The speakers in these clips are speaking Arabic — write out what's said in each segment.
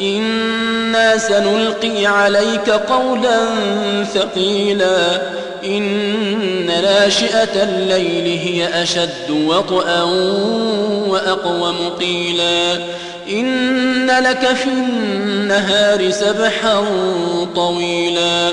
إنا سنلقي عليك قولا ثقيلا إن ناشئة الليل هي أشد وطئا وأقوم قيلا إن لك في النهار سبحا طويلا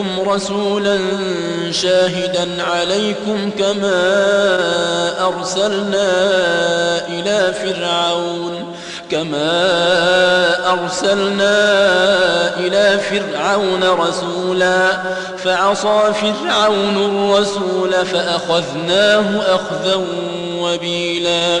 إليكم رسولا شاهدا عليكم كما أرسلنا إلى فرعون كما أرسلنا إلى فرعون رسولا فعصى فرعون الرسول فأخذناه أخذا وبيلا.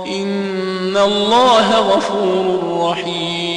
إن الله غفور رحيم